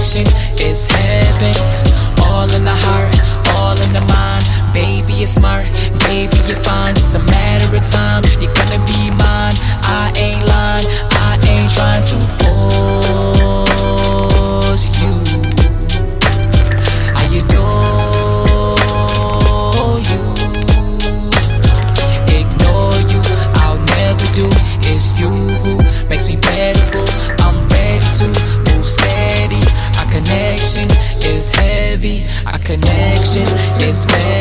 connection is heaven. All in the heart, all in the mind. Baby, you're smart, baby, you're fine. Just a matter of time. You're gonna be mine. I ain't lying, I ain't trying to connection is better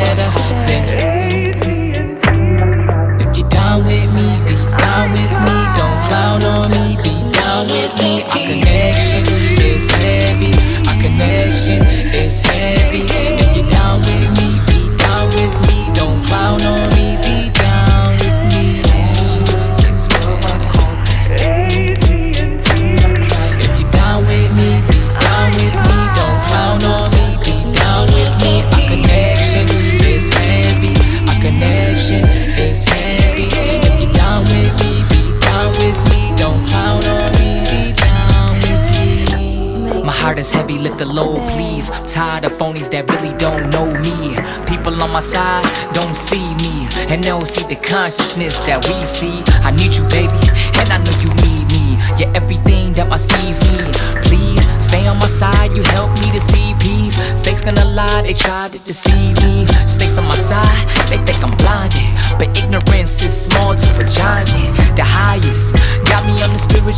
heart is heavy, lift the load, please. Tired of phonies that really don't know me. People on my side don't see me, and they don't see the consciousness that we see. I need you, baby, and I know you need me. You're everything that my seeds need. Please stay on my side, you help me to see peace. Fakes gonna lie, they try to deceive me. Snakes on my side, they think I'm blinded. But ignorance is small to a giant. The highest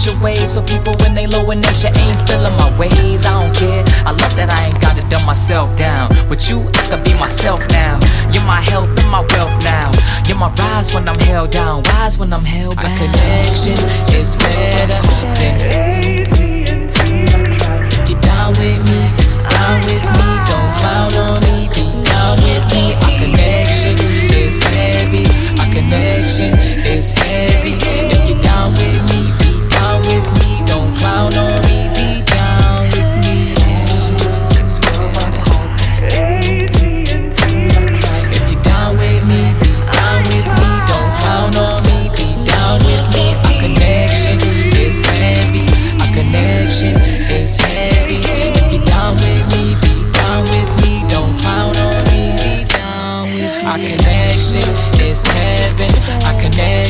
the spiritual. So people, when they low in nature, ain't feeling my ways. I don't care. I love that I ain't gotta dumb myself down. With you, I can be myself now. You're my health and my wealth now. You're my rise when I'm held down, wise when I'm held back. Our connection is better than If you're down with me, down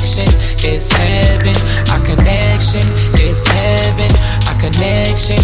connection is heaven. Our connection is heaven. Our connection